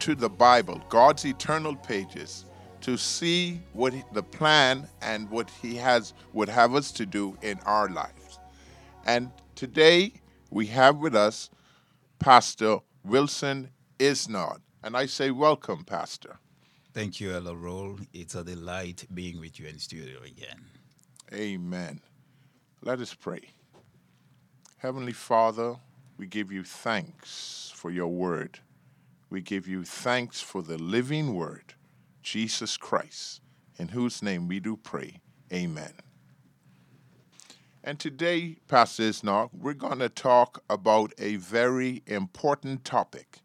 to the Bible, God's eternal pages, to see what the plan and what He has would have us to do in our lives. And today we have with us Pastor Wilson Isnod. And I say, Welcome, Pastor. Thank you, Ella Roll. It's a delight being with you in studio again. Amen. Let us pray. Heavenly Father, we give you thanks for your word. We give you thanks for the living word, Jesus Christ, in whose name we do pray. Amen. And today, Pastor Isnok, we're going to talk about a very important topic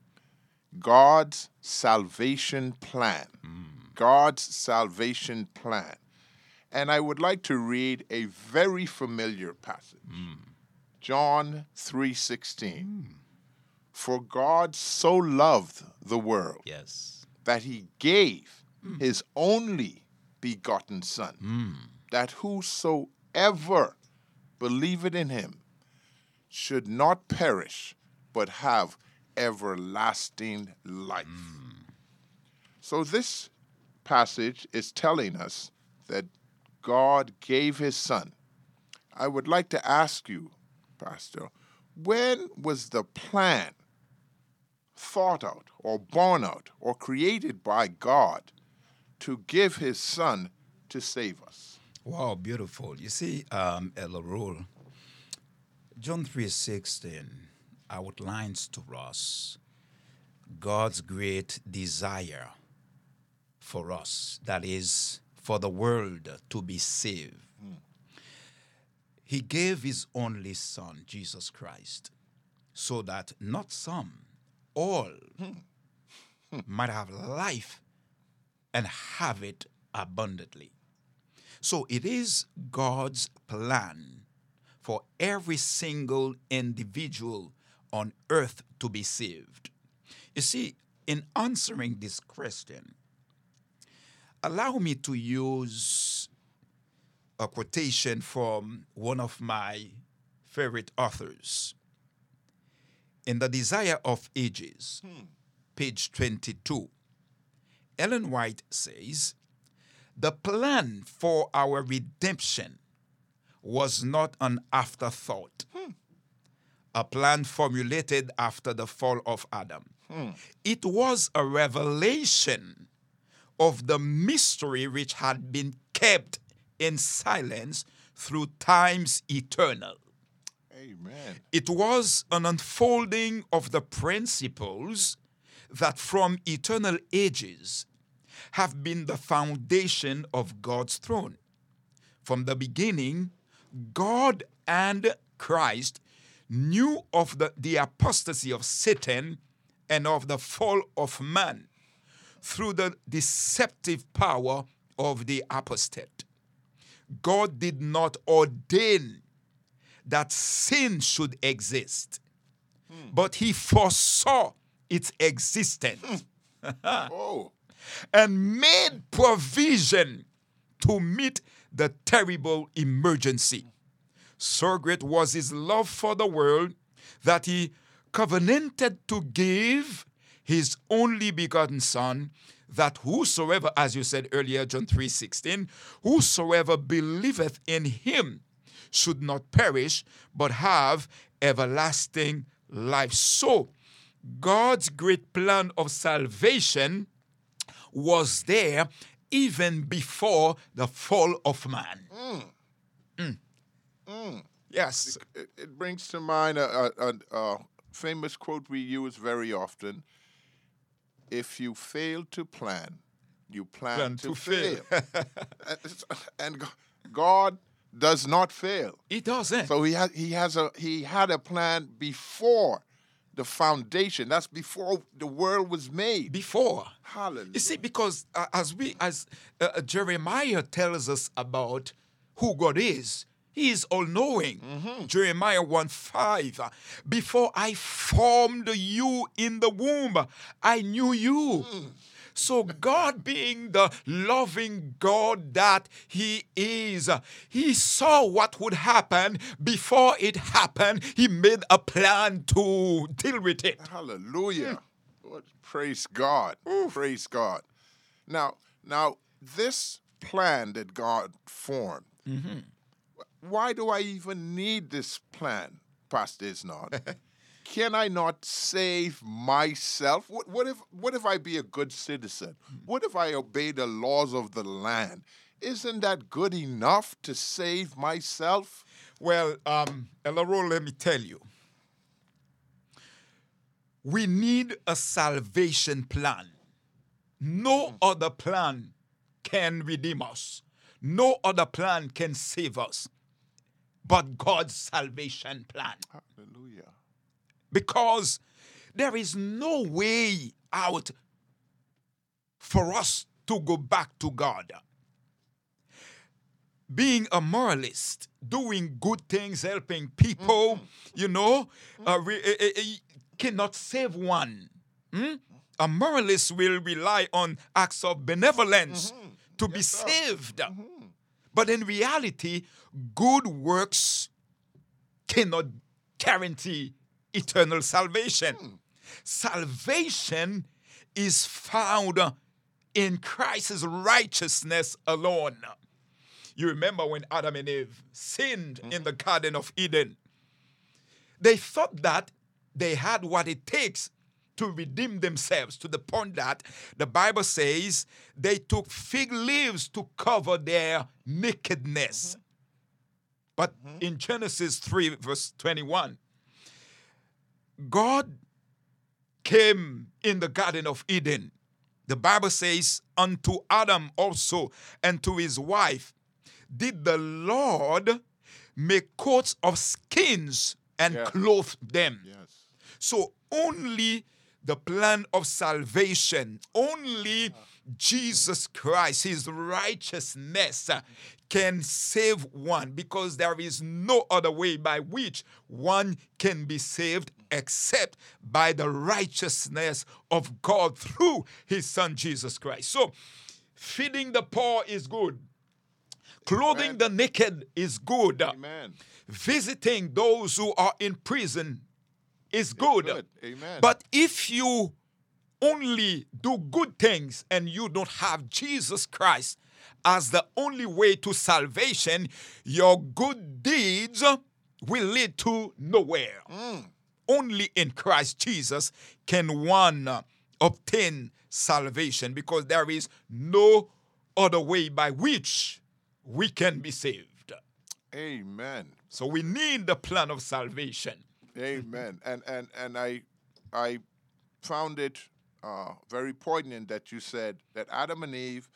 God's salvation plan. Mm. God's salvation plan. And I would like to read a very familiar passage. Mm. John 3:16. For God so loved the world Yes. that he gave mm. his only begotten son mm. that whosoever believeth in him should not perish but have everlasting life. Mm. So this passage is telling us that God gave his son. I would like to ask you, Pastor, when was the plan thought out or born out or created by God to give his son to save us? Wow, beautiful. You see, um, Ella Roll, John 3.16 outlines to us God's great desire for us, that is, for the world to be saved. He gave his only son, Jesus Christ, so that not some, all hmm, might have life and have it abundantly. So it is God's plan for every single individual on earth to be saved. You see, in answering this question, allow me to use a quotation from one of my favorite authors. In The Desire of Ages, hmm. page 22, Ellen White says, The plan for our redemption was not an afterthought, hmm. a plan formulated after the fall of Adam. Hmm. It was a revelation of the mystery which had been kept in silence through times eternal. It was an unfolding of the principles that from eternal ages have been the foundation of God's throne. From the beginning, God and Christ knew of the, the apostasy of Satan and of the fall of man through the deceptive power of the apostate. God did not ordain that sin should exist, but he foresaw its existence. Hmm. Oh, and made provision to meet the terrible emergency. So great was his love for the world that he covenanted to give his only begotten son that whosoever as you said earlier John 3:16 whosoever believeth in him should not perish but have everlasting life so God's great plan of salvation was there even before the fall of man. Mm. Yes. it, it brings to mind a, a, a, famous quote we use very often If you fail to plan, you plan, Plan to, to fail. fail. and it's- and G- God does not fail. It doesn't. So he has he has a he had a plan before the foundation. That's before the world was made. Before. Hallelujah. You see, because uh, as we, as uh, Jeremiah tells us about who God is, He is all knowing. Jeremiah 1 5. uh, Before I formed you in the womb, I knew you. So, God, being the loving God that He is, He saw what would happen before it happened. He made a plan to deal with it. Hallelujah. Lord, Praise God. Praise God. Now, now this plan that God formed. mm-hmm. Why do I even need this plan, Pastor Isnard? Can I not save myself? What, what if what if I be a good citizen? What if I obey the laws of the land? Isn't that good enough to save myself? Well, um, Elaro, let me tell you. We need a salvation plan. No other plan can redeem us. No other plan can save us but God's salvation plan. Hallelujah. Because there is no way out for us to go back to God. Being a moralist, doing good things, helping people, you know, uh, re- eh, eh, cannot save one. Hmm? A moralist will rely on acts of benevolence to be saved. But in reality, good works cannot guarantee eternal salvation. Hmm. Salvation is found in Christ's righteousness alone. You remember when Adam and Eve sinned hmm. in the Garden of Eden? They thought that they had what it takes to redeem themselves to the point that the Bible says they took fig leaves to cover their nakedness. Mm-hmm. But mm-hmm. in Genesis 3, verse 21, God came in the Garden of Eden. The Bible says, Unto Adam also and to his wife did the Lord make coats of skins and Yeah. clothe them. Yes. So only the plan of salvation, only ah. Jesus Christ, his righteousness can save one because there is no other way by which one can be saved except by the righteousness of God through his son Jesus Christ. So feeding the poor is good. Clothing Amen. the naked is good. Amen. Visiting those who are in prison is good. good. Amen. But if you only do good things and you don't have Jesus Christ as the only way to salvation, your good deeds will lead to nowhere. Mm. Only in Christ Jesus can one obtain salvation because there is no other way by which we can be saved. Amen. So we need the plan of salvation. Amen. And and and I I found it uh, very poignant that you said that Adam and Eve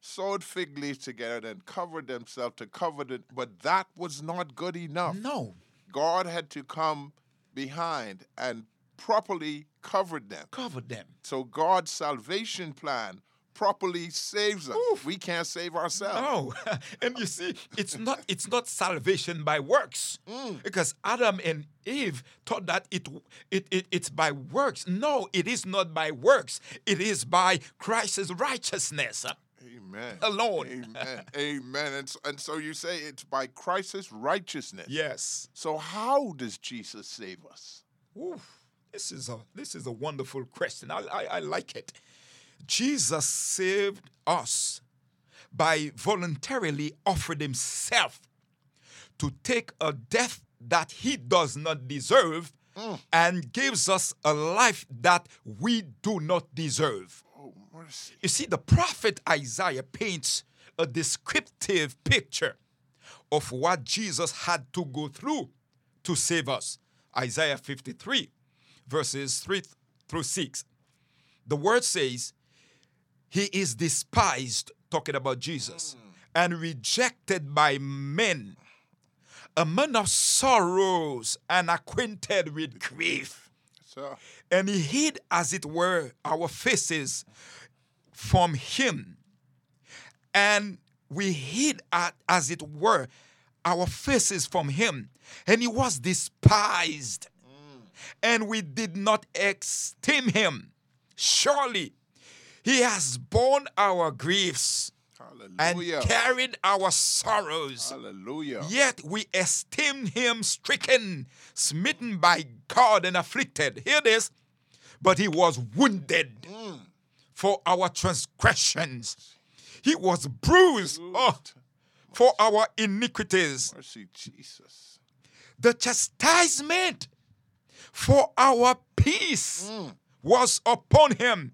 sewed fig leaves together and covered themselves to cover it, but that was not good enough. No, God had to come behind and properly covered them. Covered them. So God's salvation plan properly saves us. We can't save ourselves. No, and you see, it's not it's not salvation by works, mm. because Adam and Eve thought that it, it it it's by works. No, it is not by works. It is by Christ's righteousness. Amen. Alone. Amen. Amen. And so, and so you say it's by Christ's righteousness. Yes. So how does Jesus save us? Oof, this is a this is a wonderful question. I, I, I like it. Jesus saved us by voluntarily offering himself to take a death that he does not deserve mm. and gives us a life that we do not deserve. Oh, mercy. You see, the prophet Isaiah paints a descriptive picture of what Jesus had to go through to save us. Isaiah 53, verses 3 through 6. The word says, He is despised, talking about Jesus, and rejected by men, a man of sorrows and acquainted with grief. sir. and he hid, as it were, our faces from him. And we hid, as it were, our faces from him. And he was despised. Mm. And we did not esteem him. Surely he has borne our griefs and carried our sorrows. Hallelujah. Yet we esteemed him stricken, smitten by God, and afflicted. Hear this. But he was wounded mm. for our transgressions, he was bruised oh, for our iniquities. Mercy, Jesus. The chastisement for our peace mm. was upon him.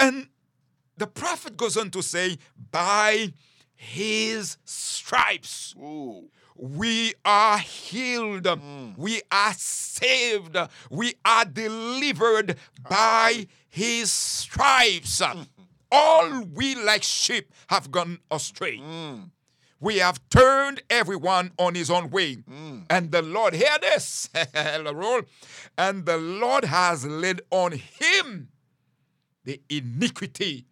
And the prophet goes on to say, By his stripes Ooh. we are healed, hmm. we are saved, we are delivered by his stripes. Hmm. All we like sheep have gone astray. Hmm. We have turned everyone on his own way. And the Lord, hear this, and the Lord has laid on him the iniquity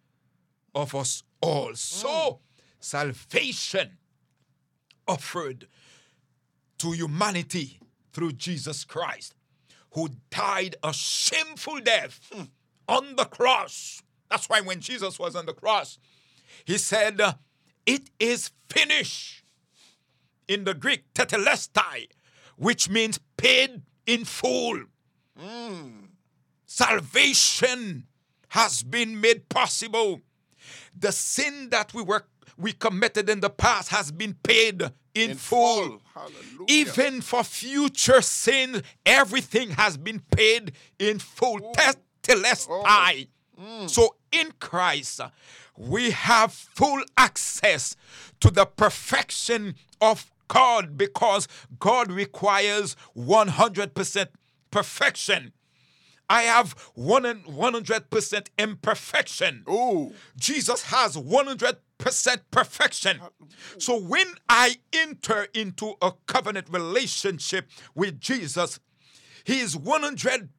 of us all. So, mm. salvation offered to humanity through Jesus Christ, who died a shameful death hmm. on the cross. That's why when Jesus was on the cross, he said, uh, It is finished. In the Greek, tetelestai, which means paid in full. Mm. Salvation has been made possible. The sin that we were we committed in the past has been paid in, In full. full. Even for future sin, everything has been paid in full. Tetelestai. Oh. Mm. So in Christ, we have full access to the perfection of God because God requires 100% perfection. I have one and 100% imperfection. Ooh. Jesus has 100% perfection. So when I enter into a covenant relationship with Jesus, his 100%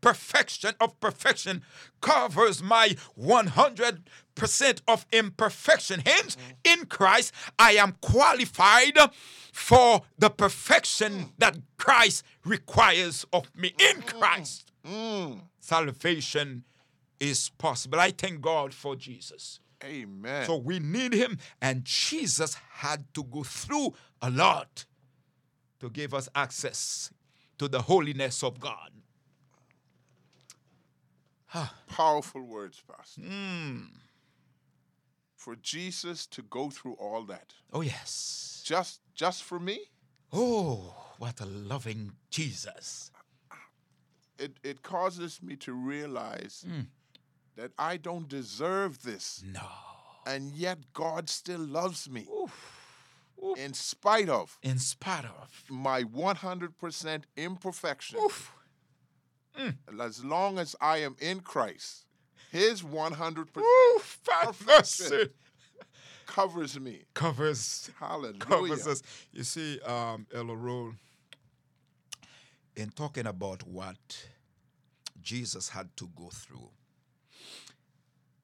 perfection of perfection covers my 100% of imperfection. Hence, mm. in Christ, I am qualified for the perfection mm. that Christ requires of me. In mm. Christ, salvation is possible. I thank God for Jesus. Amen. So we need him, and Jesus had to go through a lot to give us access to the holiness of God. Powerful words, Pastor. Hmm. For Jesus to go through all that, Oh, yes. just just for me, Oh, what a loving Jesus. It, it causes me to realize Hmm. that I don't deserve this. No. And yet God still loves me. Oof. In spite of In spite of. my 100% imperfection. Oof. As long as I am in Christ, his 100% Oof. perfection covers me. Covers. Hallelujah. covers us. You see, um, Elorol, in talking about what Jesus had to go through,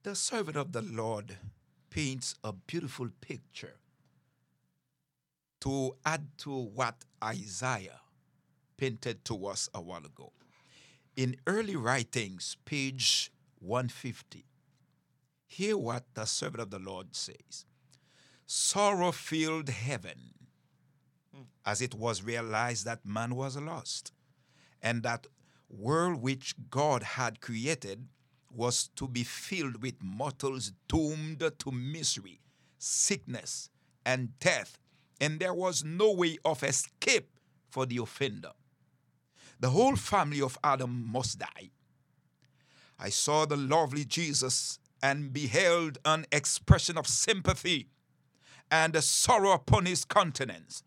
the servant of the Lord paints a beautiful picture to add to what Isaiah painted to us a while ago. In early writings, page 150, hear what the servant of the Lord says. Sorrow filled heaven hmm. as it was realized that man was lost and that world which God had created was to be filled with mortals doomed to misery, sickness, and death, and there was no way of escape for the offender. The whole family of Adam must die. I saw the lovely Jesus and beheld an expression of sympathy and a sorrow upon his countenance.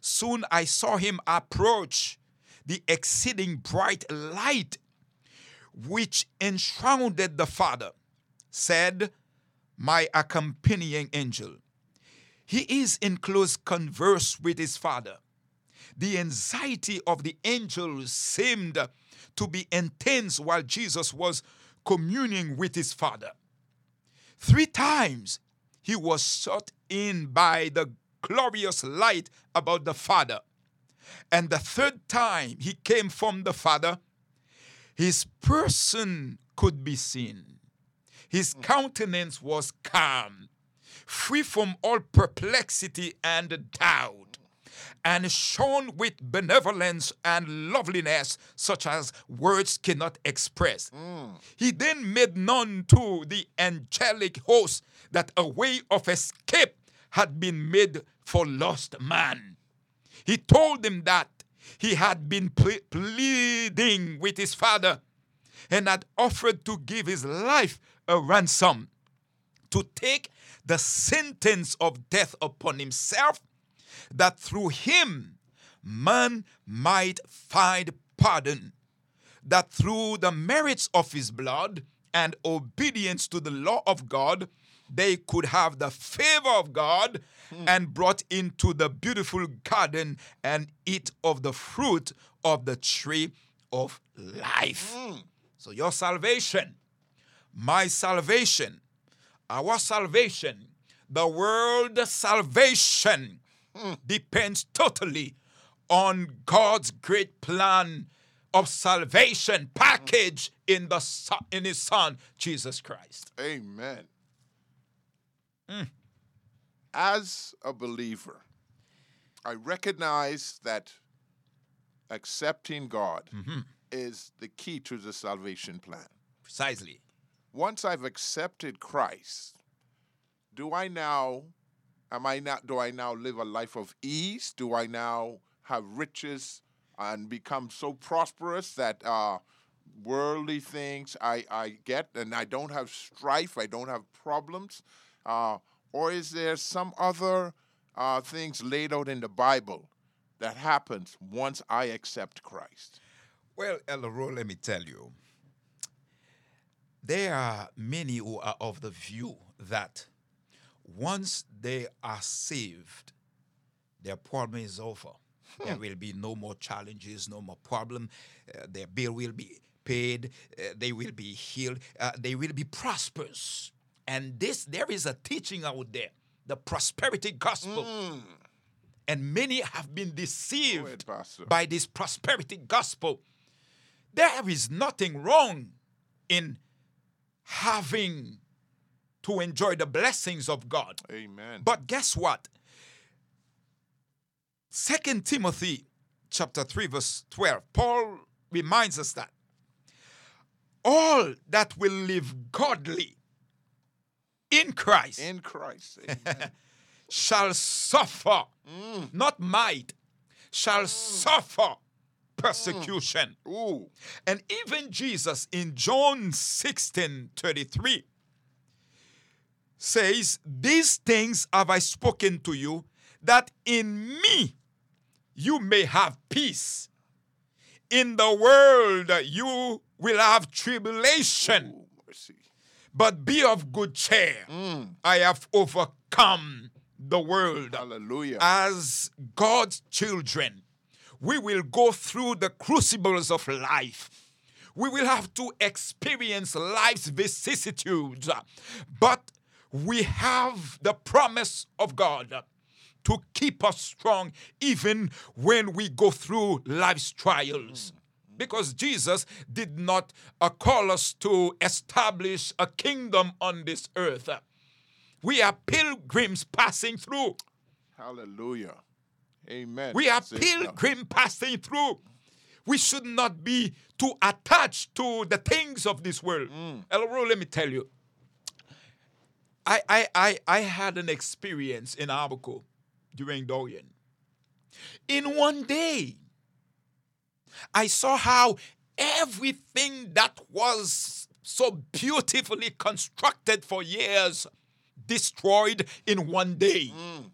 Soon I saw him approach the exceeding bright light which enshrouded the Father, said my accompanying angel. He is in close converse with his Father. The anxiety of the angel seemed to be intense while Jesus was communing with his Father. Three times he was shut in by the glorious light about the Father. And the third time he came from the Father, his person could be seen. His hmm. countenance was calm, free from all perplexity and doubt, and shone with benevolence and loveliness such as words cannot express. Hmm. He then made known to the angelic host that a way of escape had been made for lost man. He told them that he had been ple- pleading with his father and had offered to give his life a ransom to take the sentence of death upon himself, that through him man might find pardon, that through the merits of his blood and obedience to the law of God, they could have the favor of God and brought into the beautiful garden and eat of the fruit of the tree of life. Mm. So, your salvation, my salvation, our salvation, the world's salvation mm. depends totally on God's great plan of salvation packaged in the in his son Jesus Christ. Amen. As a believer, I recognize that accepting God is the key to the salvation plan. Precisely. Once I've accepted Christ, do I now am I now do I now live a life of ease? Do I now have riches and become so prosperous that uh, worldly things I, I get and I don't have strife, I don't have problems? Uh, or is there some other uh, things laid out in the Bible that happens once I accept Christ? Well, Elro, let me tell you, there are many who are of the view that once they are saved, their problem is over. There will be no more challenges, no more problem. Uh, their bill will be paid. uh, they will be healed. Uh, they will be prosperous. And this, there is a teaching out there, the prosperity gospel. Mm. And many have been deceived ahead, by this prosperity gospel. There is nothing wrong in having to enjoy the blessings of God. Amen. But guess what? Second Timothy chapter 3 verse 12 Paul reminds us that all that will live godly in Christ in Christ. Shall suffer, mm. not might, shall mm. suffer mm. persecution. Ooh. And even Jesus in John 16 33 says, These things have I spoken to you, that in me you may have peace. In the world you will have tribulation, Ooh, mercy. But be of good cheer. Mm. I have overcome the world Hallelujah. as God's children, we will go through the crucibles of life. We will have to experience life's vicissitudes, but we have the promise of God to keep us strong even when we go through life's trials. Because Jesus did not uh, call us to establish a kingdom on this earth. We are pilgrims passing through. Hallelujah. Amen. We are That's it now. pilgrim passing through. We should not be too attached to the things of this world. Elro, let me tell you. I, I, I, I had an experience in Abaco during Dorian. In one day, I saw how everything that was so beautifully constructed for years destroyed in one day mm.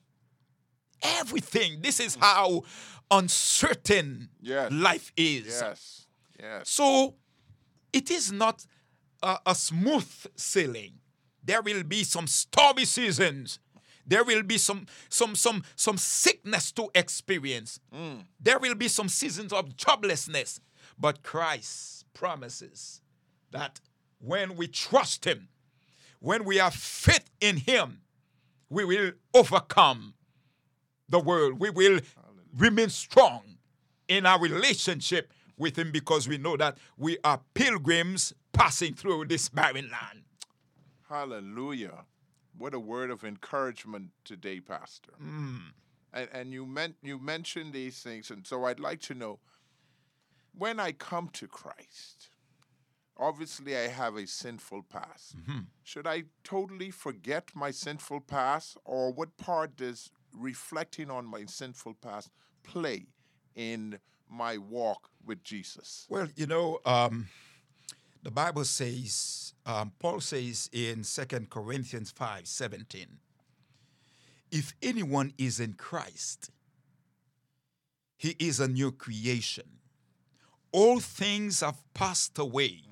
everything. This is how uncertain Yes. life is. Yes. Yes. So it is not a, a smooth sailing. There will be some stormy seasons. There will be some some some some sickness to experience. Mm. There will be some seasons of joblessness. But Christ promises that when we trust him, when we have faith in him, we will overcome the world. We will remain strong in our relationship with him because we know that we are pilgrims passing through this barren land. Hallelujah. What a word of encouragement today, Pastor. And, and you, meant, you mentioned these things, and so I'd like to know when I come to Christ, obviously I have a sinful past. Should I totally forget my sinful past, or what part does reflecting on my sinful past play in my walk with Jesus? Well, you know, um, the Bible says, um, Paul says in 2 Corinthians 5 17, if anyone is in Christ, he is a new creation. All things have passed away.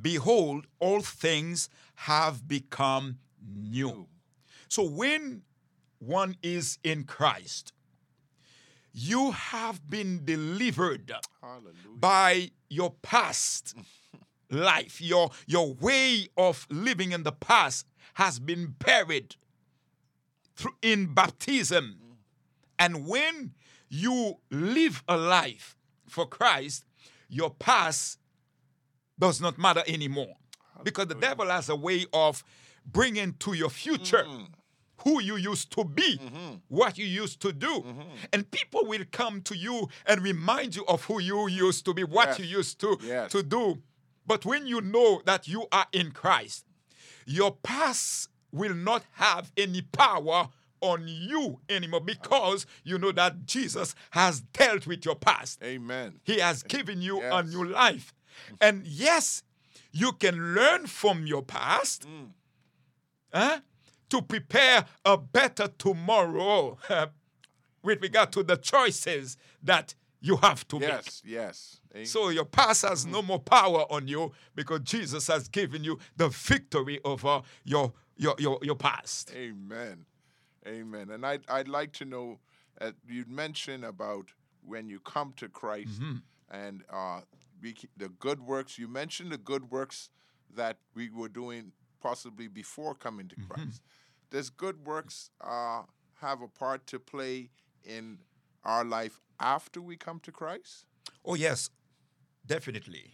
Behold, all things have become new. So when one is in Christ, you have been delivered Hallelujah. by your past life, your, your way of living in the past has been buried through, in baptism. And when you live a life for Christ, your past does not matter anymore. Because the devil has a way of bringing to your future mm-hmm. who you used to be, mm-hmm. what you used to do. Mm-hmm. And people will come to you and remind you of who you used to be, what Yes. you used to, Yes. to do. But when you know that you are in Christ, your past will not have any power on you anymore because you know that Jesus has dealt with your past. Amen. He has given you a new life. And yes, you can learn from your past mm. huh, to prepare a better tomorrow with regard to the choices that you have to make. Yes, yes. Amen. So your past has no more power on you because Jesus has given you the victory over your your your, your past. Amen. Amen. And I'd, I'd like to know, uh, you mentioned about when you come to Christ and uh, we, the good works. You mentioned the good works that we were doing possibly before coming to Christ. Does good works uh, have a part to play in our life after we come to Christ? Oh yes, definitely.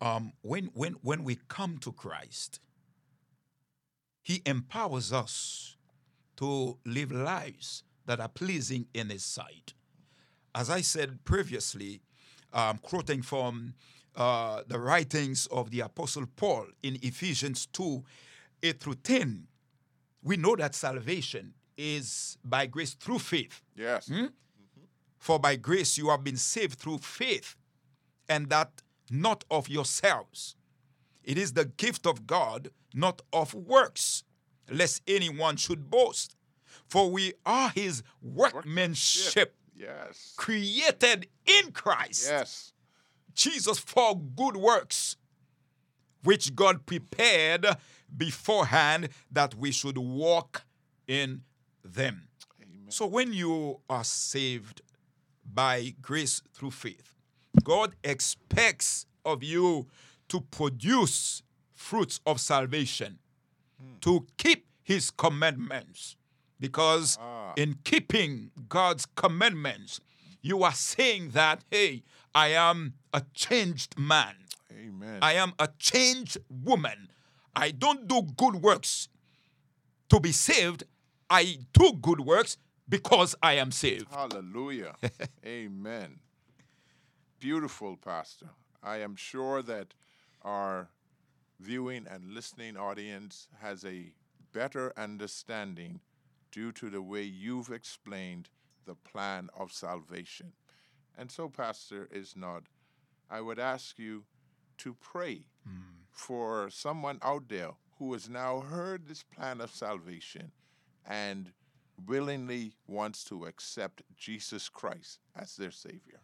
Um, when when when we come to Christ, He empowers us to live lives that are pleasing in His sight. As I said previously, um, quoting from uh, the writings of the Apostle Paul in Ephesians 2 8 through 10, we know that salvation is by grace through faith. Yes. For by grace you have been saved through faith, and that not of yourselves. It is the gift of God, not of works, lest anyone should boast. For we are his workmanship, Yes. created in Christ Yes. Jesus for good works, which God prepared beforehand that we should walk in them. So when you are saved by grace through faith, God expects of you to produce fruits of salvation, to keep his commandments. Because ah. in keeping God's commandments, you are saying that, hey, I am a changed man. Amen. I am a changed woman. I don't do good works to be saved. I do good works because I am saved. Hallelujah. Amen. Beautiful, Pastor. I am sure that our viewing and listening audience has a better understanding due to the way you've explained the plan of salvation. And so, Pastor Isnod, I would ask you to pray hmm. for someone out there who has now heard this plan of salvation and willingly wants to accept Jesus Christ as their Savior.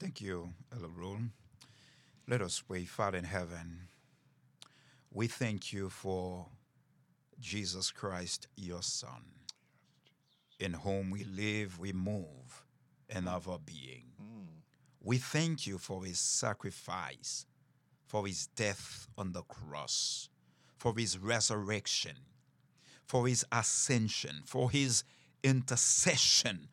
Thank you, Ella Rule. Let us pray, Father in heaven. We thank you for Jesus Christ, your Son. in whom we live, we move, and have our being. Mm. We thank you for his sacrifice, for his death on the cross, for his resurrection, for his ascension, for his intercession,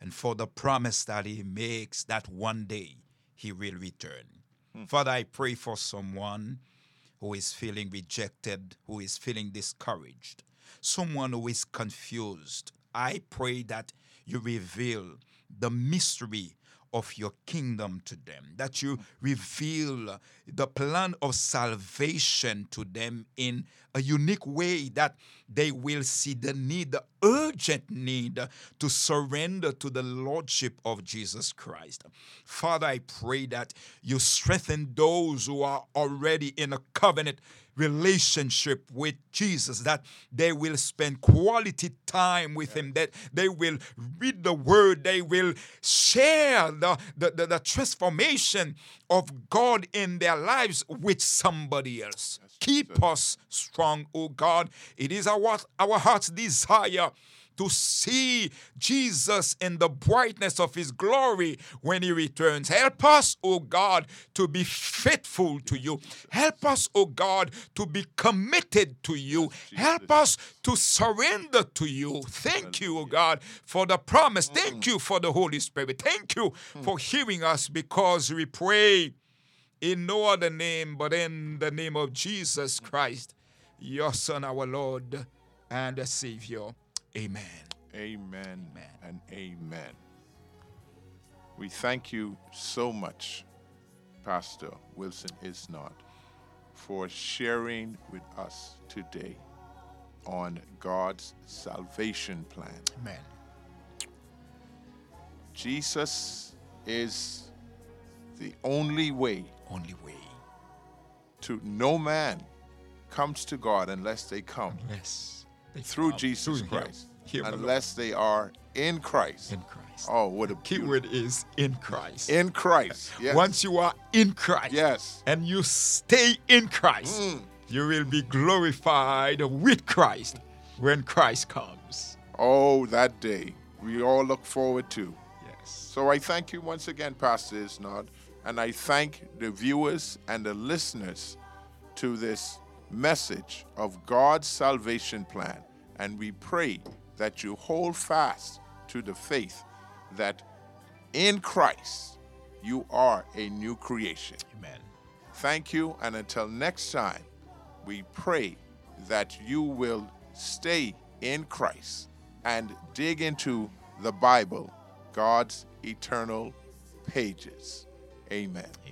and for the promise that he makes that one day he will return. Hmm. Father, I pray for someone who is feeling rejected, who is feeling discouraged, someone who is confused. I pray that you reveal the mystery of your kingdom to them, that you reveal the plan of salvation to them in a unique way, that they will see the need, the urgent need to surrender to the Lordship of Jesus Christ. Father, I pray that you strengthen those who are already in a covenant relationship with Jesus, that they will spend quality time with Him, that they will read the Word, they will share the, the, the, the transformation of God in their lives with somebody else. Keep us strong, O God. It is our, our heart's desire to see Jesus in the brightness of his glory when he returns. Help us, O God, to be faithful to you. Help us, O God, to be committed to you. Help us to surrender to you. Thank you, O God, for the promise. Thank you for the Holy Spirit. Thank you for hearing us because we pray in no other name but in the name of Jesus Christ, your Son, our Lord and Savior. Amen. Amen, Amen. and amen. We thank you so much, Pastor Wilson Isnot, for sharing with us today on God's salvation plan. Amen. Jesus is the only way Only way. to no man comes to God unless they come they through Jesus through Christ. him alone. unless they are in Christ. in Christ. Oh, what a beautiful- Keyword is in Christ. in Christ. Yes. Once you are in Christ Yes. and you stay in Christ, Mm. you will be glorified with Christ when Christ comes. Oh, that day we all look forward to. Yes. So I thank you once again, Pastor Isnod, and I thank the viewers and the listeners to this message of God's salvation plan. And we pray that you hold fast to the faith that in Christ you are a new creation. Amen. Thank you, and until next time, we pray that you will stay in Christ and dig into the Bible, God's eternal pages. Amen.